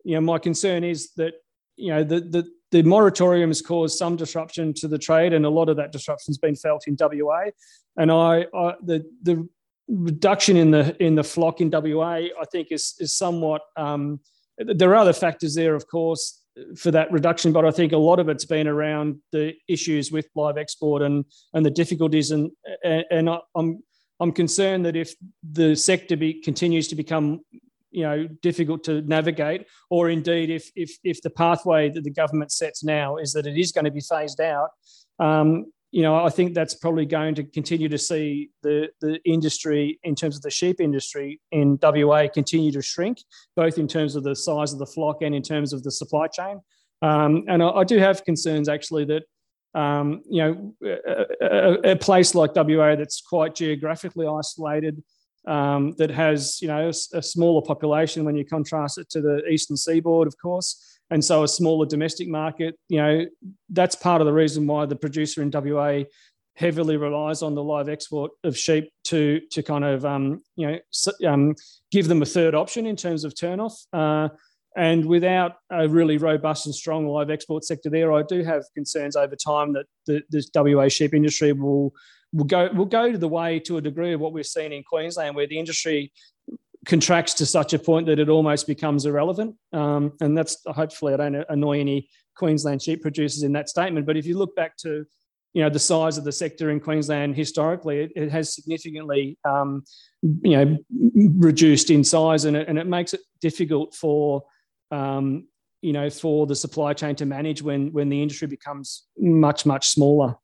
you know my concern is that you know the the, the moratorium has caused some disruption to the trade and a lot of that disruption has been felt in WA and I, I the the reduction in the in the flock in WA I think is is somewhat um, there are other factors there of course for that reduction, but I think a lot of it's been around the issues with live export and and the difficulties, and and I'm I'm concerned that if the sector be, continues to become you know difficult to navigate, or indeed if if if the pathway that the government sets now is that it is going to be phased out, um, you know, I think that's probably going to continue to see the, the industry, in terms of the sheep industry in WA, continue to shrink, both in terms of the size of the flock and in terms of the supply chain. Um, and I, I, do have concerns actually that, um, you know, a, a, a, place like WA that's quite geographically isolated, um, that has, you know, a, a, smaller population when you contrast it to the eastern seaboard, of course, and so a smaller domestic market. You know, that's part of the reason why the producer in WA heavily relies on the live export of sheep to to kind of um, you know um, give them a third option in terms of turnoff. Uh, and without a really robust and strong live export sector there, I do have concerns over time that the, this WA sheep industry will will go will go to the way to a degree of what we've seen in Queensland, where the industry contracts to such a point that it almost becomes irrelevant. Um, and that's hopefully I don't annoy any Queensland sheep producers in that statement. But if you look back to you know the size of the sector in Queensland historically, it, it has significantly um, you know reduced in size, and it, and it makes it difficult for um, you know for the supply chain to manage when when the industry becomes much much smaller.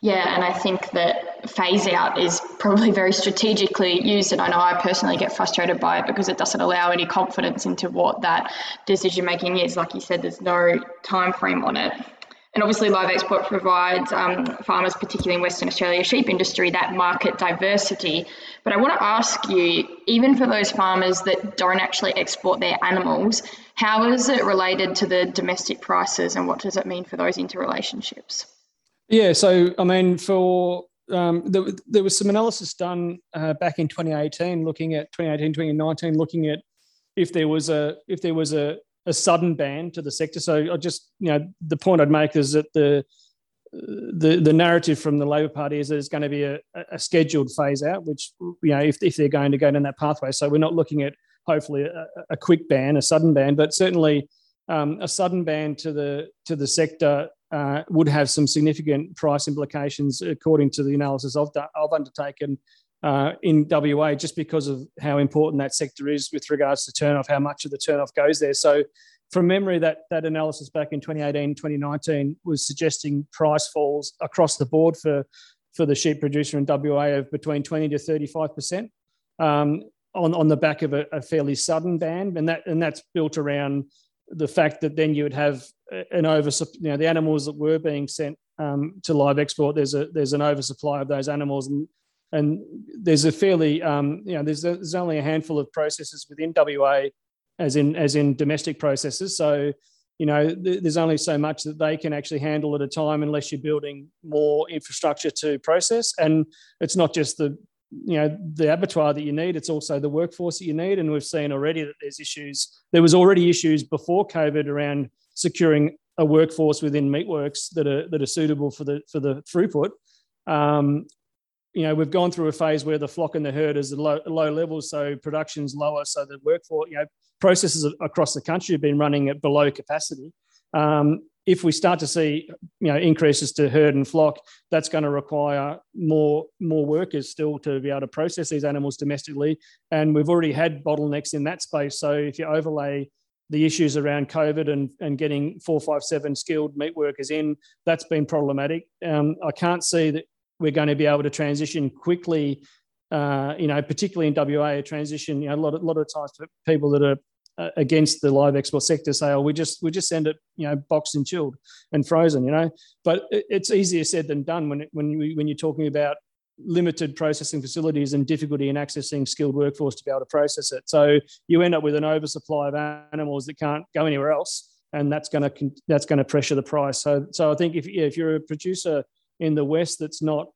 Yeah, and I think that phase out is probably very strategically used, and I know I personally get frustrated by it because it doesn't allow any confidence into what that decision making is. Like you said, there's no time frame on it. And obviously, live export provides um, farmers, particularly in Western Australia sheep industry, that market diversity. But I want to ask you, even for those farmers that don't actually export their animals, how is it related to the domestic prices, and what does it mean for those interrelationships? Yeah, so I mean, for um, there, there, was some analysis done uh, back in 2018, looking at 2018, 2019, looking at if there was a if there was a, a sudden ban to the sector. So I just you know the point I'd make is that the the the narrative from the Labor Party is that it's going to be a, a scheduled phase out, which you know if, if they're going to go down that pathway. So we're not looking at hopefully a, a quick ban, a sudden ban, but certainly um, a sudden ban to the to the sector uh, would have some significant price implications, according to the analysis I've, I've undertaken uh, in WA, just because of how important that sector is with regards to turnoff, how much of the turnoff goes there. So, from memory, that, that analysis back in 2018, 2019 was suggesting price falls across the board for, for the sheep producer in WA of between 20 to 35%. Um, on, on the back of a, a fairly sudden ban, and that and that's built around the fact that then you would have an over, you know, the animals that were being sent um, to live export, there's a there's an oversupply of those animals, and and there's a fairly, um, you know, there's, a, there's only a handful of processes within WA, as in as in domestic processes. So, you know, th- there's only so much that they can actually handle at a time, unless you're building more infrastructure to process. And it's not just the you know the abattoir that you need it's also the workforce that you need and we've seen already that there's issues there was already issues before covid around securing a workforce within meatworks that are that are suitable for the for the throughput um, you know we've gone through a phase where the flock and the herd is at low, low levels so production's lower so the workforce you know processes across the country have been running at below capacity um, if we start to see you know increases to herd and flock, that's going to require more more workers still to be able to process these animals domestically. And we've already had bottlenecks in that space. So if you overlay the issues around COVID and, and getting 457 skilled meat workers in, that's been problematic. Um, I can't see that we're going to be able to transition quickly, uh, you know, particularly in WA, a transition, you know, a lot of, lot of times people that are uh, against the live export sector say, "Oh, we just we just send it, you know, boxed and chilled and frozen," you know. But it's easier said than done when when you, when you're talking about limited processing facilities and difficulty in accessing skilled workforce to be able to process it. So you end up with an oversupply of animals that can't go anywhere else, and that's going to that's going to pressure the price. So so I think if if you're a producer in the west that's not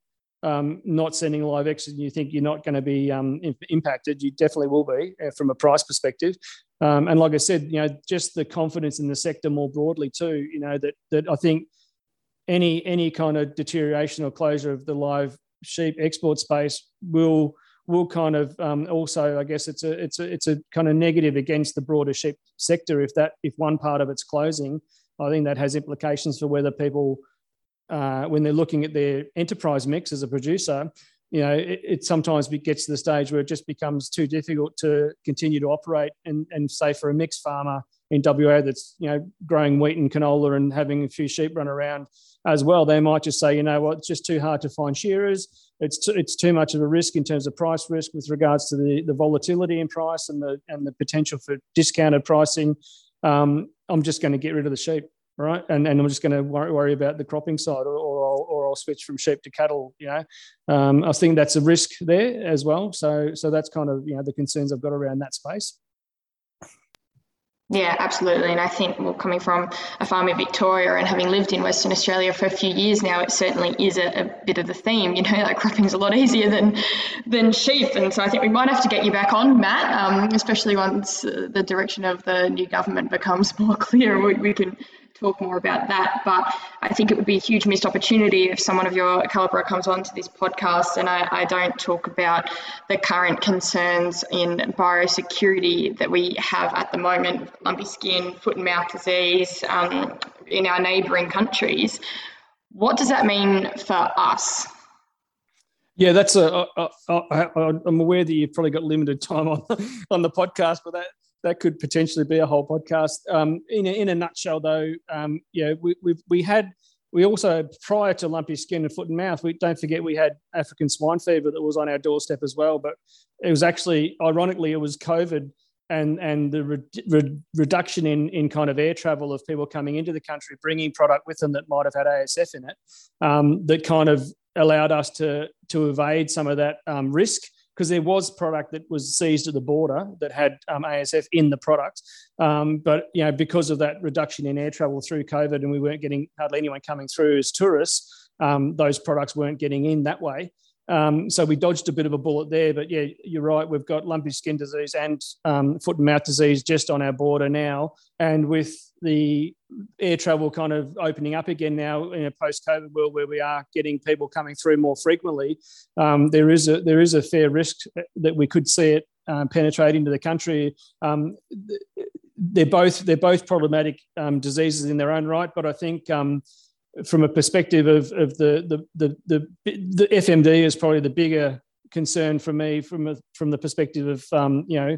um, not sending live exit and you think you're not going to be um, impacted, you definitely will be uh, from a price perspective. Um, and like I said, you know, just the confidence in the sector more broadly too. You know that that I think any any kind of deterioration or closure of the live sheep export space will will kind of um, also, I guess, it's a it's a it's a kind of negative against the broader sheep sector if that if one part of it's closing. I think that has implications for whether people uh, when they're looking at their enterprise mix as a producer, you know, it, it, sometimes gets to the stage where it just becomes too difficult to continue to operate. And, and say for a mixed farmer in WA that's, you know, growing wheat and canola and having a few sheep run around as well, they might just say, you know what, it's just too hard to find shearers. It's too, it's too much of a risk in terms of price risk with regards to the, the volatility in price and the, and the potential for discounted pricing. Um, I'm just going to get rid of the sheep right? And, and I'm just going to worry, worry about the cropping side, or, or, I'll, or I'll switch from sheep to cattle. You know, um, I think that's a risk there as well. So so that's kind of you know the concerns I've got around that space. Yeah, absolutely. And I think, well, coming from a farm in Victoria and having lived in Western Australia for a few years now, it certainly is a, a bit of the theme. [laughs] You know, like cropping's a lot easier than than sheep, and so I think we might have to get you back on, Matt, um, especially once the direction of the new government becomes [laughs] more clear. We, we can talk more about that. But I think it would be a huge missed opportunity if someone of your calibre comes onto this podcast and I, I, don't talk about the current concerns in biosecurity that we have at the moment, lumpy skin, foot and mouth disease um, in our neighbouring countries. What does that mean for us? Yeah, that's a. a, a, a I'm aware that you've probably got limited time on [laughs] on the podcast, but that that could potentially be a whole podcast. Um, in, a, in a nutshell, though, um, we, we, we had we also prior to lumpy skin and foot and mouth, we don't forget we had African swine fever that was on our doorstep as well. But it was actually, ironically, it was COVID and and the re- re- reduction in in kind of air travel of people coming into the country, bringing product with them that might have had ASF in it, um, that kind of allowed us to to evade some of that um, risk because there was product that was seized at the border that had um, ASF in the product. Um, but you know, because of that reduction in air travel through COVID, and we weren't getting hardly anyone coming through as tourists, um, those products weren't getting in that way. Um, so we dodged a bit of a bullet there, but yeah, you're right. We've got lumpy skin disease and um, foot and mouth disease just on our border now, and with the air travel kind of opening up again now in a post-COVID world where we are getting people coming through more frequently, um, there is a there is a fair risk that we could see it um, penetrate into the country. Um, they're both they're both problematic um, diseases in their own right, but I think from a perspective of, of the, the, the, the, FMD is probably the bigger concern for me from a, from the perspective of um, you know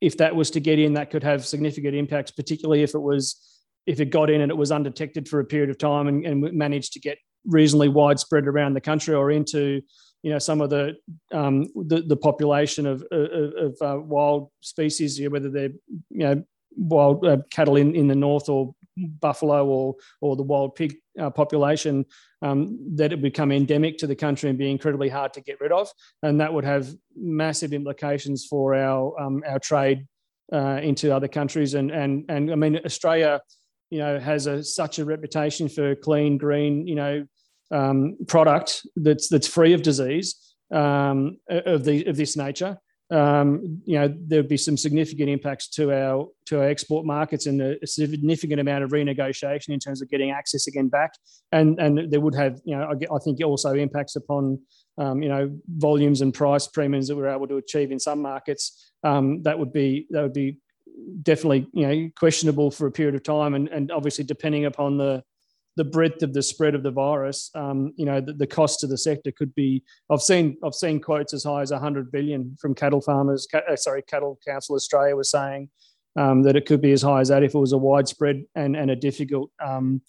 if that was to get in that could have significant impacts particularly if it was if it got in and it was undetected for a period of time and, and managed to get reasonably widespread around the country or into you know some of the um, the, the population of of, of uh, wild species whether they're you know wild uh, cattle in, in the north or buffalo or or the wild pig uh, population um, that it become endemic to the country and be incredibly hard to get rid of, and that would have massive implications for our um, our trade uh, into other countries. And and and I mean Australia, you know, has a, such a reputation for clean, green, you know, um, product that's that's free of disease um, of the of this nature um, you know there'd be some significant impacts to our to our export markets and a significant amount of renegotiation in terms of getting access again back, and and there would have you know I, I think also impacts upon um, you know volumes and price premiums that we're able to achieve in some markets. Um, that would be that would be definitely you know questionable for a period of time, and and obviously depending upon the the breadth of the spread of the virus, um, you know, the, the, cost to the sector could be. I've seen I've seen quotes as high as 100 billion from cattle farmers. Ca- uh, sorry, Cattle Council Australia was saying um, that it could be as high as that if it was a widespread and and a difficult um,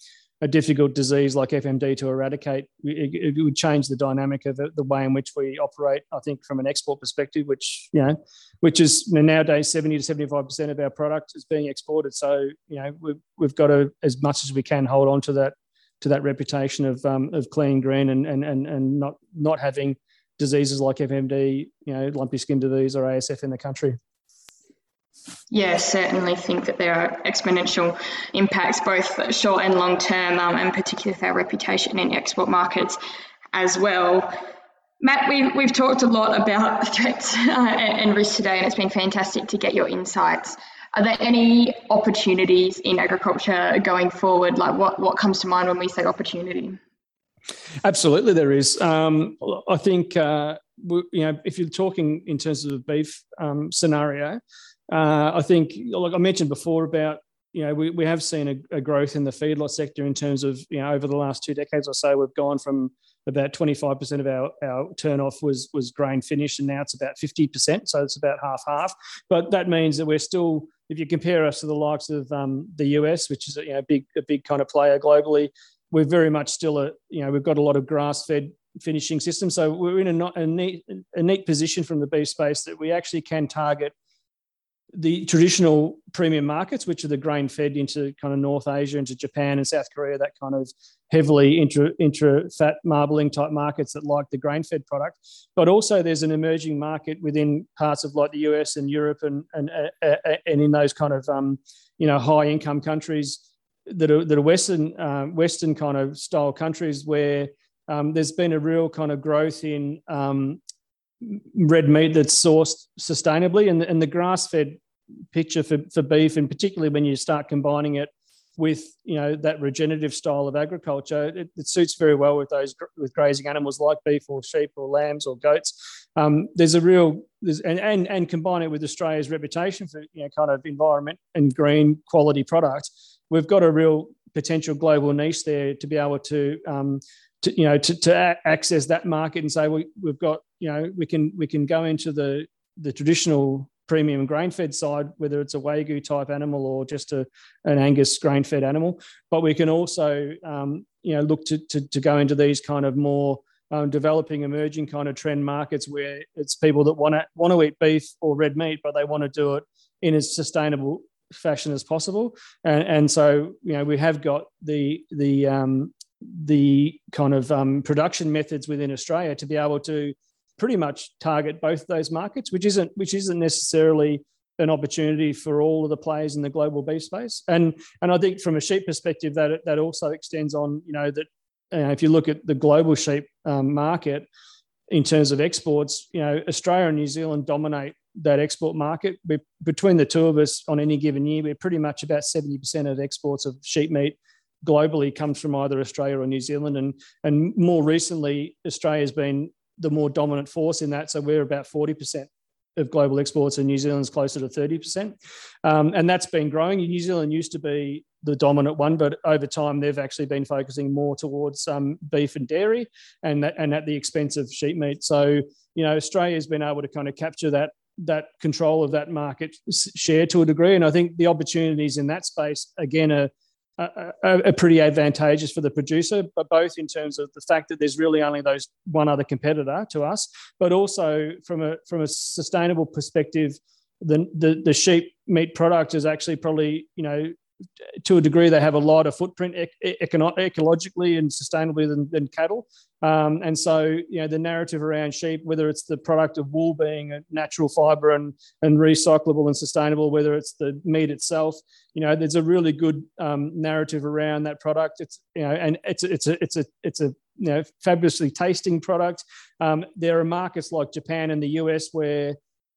a difficult disease like FMD to eradicate. It, it would change the dynamic of the, the, way in which we operate. I think from an export perspective, which you know, which is nowadays 70 to 75 percent of our product is being exported. So you know, we've, we've got to as much as we can hold on to that to that reputation of um, of clean green and and and and not not having diseases like FMD, you know, lumpy skin disease or ASF in the country. Yeah, certainly think that there are exponential impacts, both short and long term, um, and particularly with our reputation in export markets as well. Matt, we've, we've talked a lot about [laughs] threats uh, and risks today, and it's been fantastic to get your insights. Are there any opportunities in agriculture going forward? Like what, what comes to mind when we say opportunity? Absolutely, there is. Um, I think uh, you know if you're talking in terms of the beef um, scenario, uh, I think, like I mentioned before, about you know we, we have seen a, a, growth in the feedlot sector in terms of you know over the last two decades or so we've gone from about 25% of our, our turnoff was was grain finished and now it's about 50% so it's about half half. But that means that we're still if you compare us to the likes of um, the US which is a you know, big a big kind of player globally we're very much still a you know we've got a lot of grass fed finishing system so we're in a, a neat a neat position from the beef space that we actually can target the traditional premium markets, which are the grain fed into kind of North Asia, into Japan and South Korea, that kind of heavily intra, intra fat marbling type markets that like the grain fed product. But also there's an emerging market within parts of like the US and Europe and and uh, uh, and in those kind of um, you know high income countries that are that are Western uh, Western kind of style countries where um, there's been a real kind of growth in um, red meat that's sourced sustainably. And, and the grass fed picture for, for beef and particularly when you start combining it with you know that regenerative style of agriculture it, it, suits very well with those with grazing animals like beef or sheep or lambs or goats. Um, there's a real there's, and, and and combine it with australia's reputation for you know kind of environment and green quality product we've got a real potential global niche there to be able to um, to you know to, to access that market and say we, we've got you know we can we can go into the the traditional premium grain fed side whether it's a wagyu type animal or just a, an angus grain fed animal. But we can also um, you know look to, to, to go into these kind of more um, developing emerging kind of trend markets where it's people that want to want to eat beef or red meat but they want to do it in as sustainable fashion as possible. And, and so you know we have got the the um, the kind of um, production methods within Australia to be able to pretty much target both those markets, which isn't which isn't necessarily an opportunity for all of the players in the global beef space. And and I think from a sheep perspective, that that also extends on you know that uh, if you look at the global sheep um, market in terms of exports, you know Australia and New Zealand dominate that export market. We're, between the two of us on any given year, we're pretty much about seventy percent of exports of sheep meat globally comes from either Australia or New Zealand. And, and more recently, Australia has been the more dominant force in that. So we're about 40% of global exports, and New Zealand's closer to 30%. Um, and that's been growing. New Zealand used to be the dominant one, but over time they've actually been focusing more towards um, beef and dairy, and that, and at the expense of sheep meat. So you know Australia's been able to kind of capture that that control of that market share to a degree, and I think the opportunities in that space again are are, are pretty advantageous for the producer, but both in terms of the fact that there's really only those one other competitor to us, but also from a from a sustainable perspective, the the, the sheep meat product is actually probably you know to a degree, they have a lot of footprint econo- ecologically and sustainably than, than cattle. Um, and so, you know, the narrative around sheep, whether it's the product of wool being a natural fiber and, and recyclable and sustainable, whether it's the meat itself, you know, there's a really good um, narrative around that product. It's, you know, and it's, it's a, it's a, it's a, you know, fabulously tasting product. Um, there are markets like Japan and the US where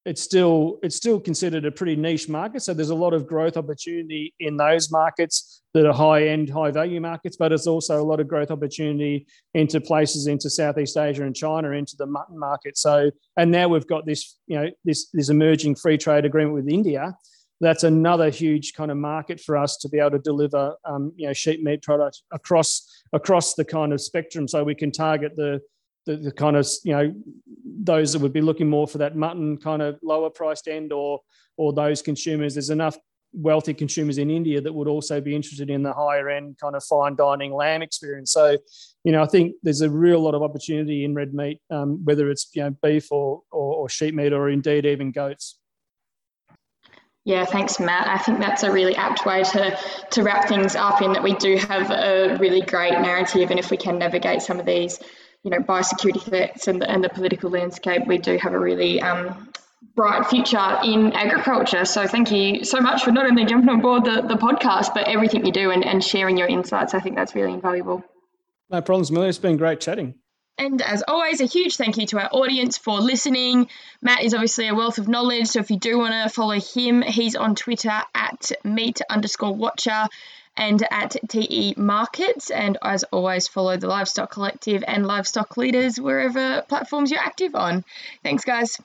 it's still it's still considered a pretty niche market. So there's a lot of growth opportunity in those markets that are high end, high value markets, but it's also a lot of growth opportunity into places into Southeast Asia and China, into the mutton market. So and now we've got this you know this this emerging free trade agreement with India. That's another huge kind of market for us to be able to deliver um, you know sheep meat products across across the kind of spectrum. So we can target the the, the, kind of you know those that would be looking more for that mutton kind of lower priced end or or those consumers there's enough wealthy consumers in India that would also be interested in the higher end kind of fine dining lamb experience so you know I think there's a real lot of opportunity in red meat um, whether it's you know beef or, or or sheep meat or indeed even goats yeah, thanks, Matt. I think that's a really apt way to, to wrap things up in that we do have a really great narrative. And if we can navigate some of these you know, biosecurity threats and the, and the political landscape, we do have a really um, bright future in agriculture. So thank you so much for not only jumping on board the, the podcast, but everything you do and, and sharing your insights. I think that's really invaluable. No problems, Milly. It's been great chatting. And as always, a huge thank you to our audience for listening. Matt is obviously a wealth of knowledge, so if you do want to follow him, he's on Twitter at meat underscore watcher and at TE Markets. And as always, follow the Livestock Collective and Livestock Leaders wherever platforms you're active on. Thanks, guys.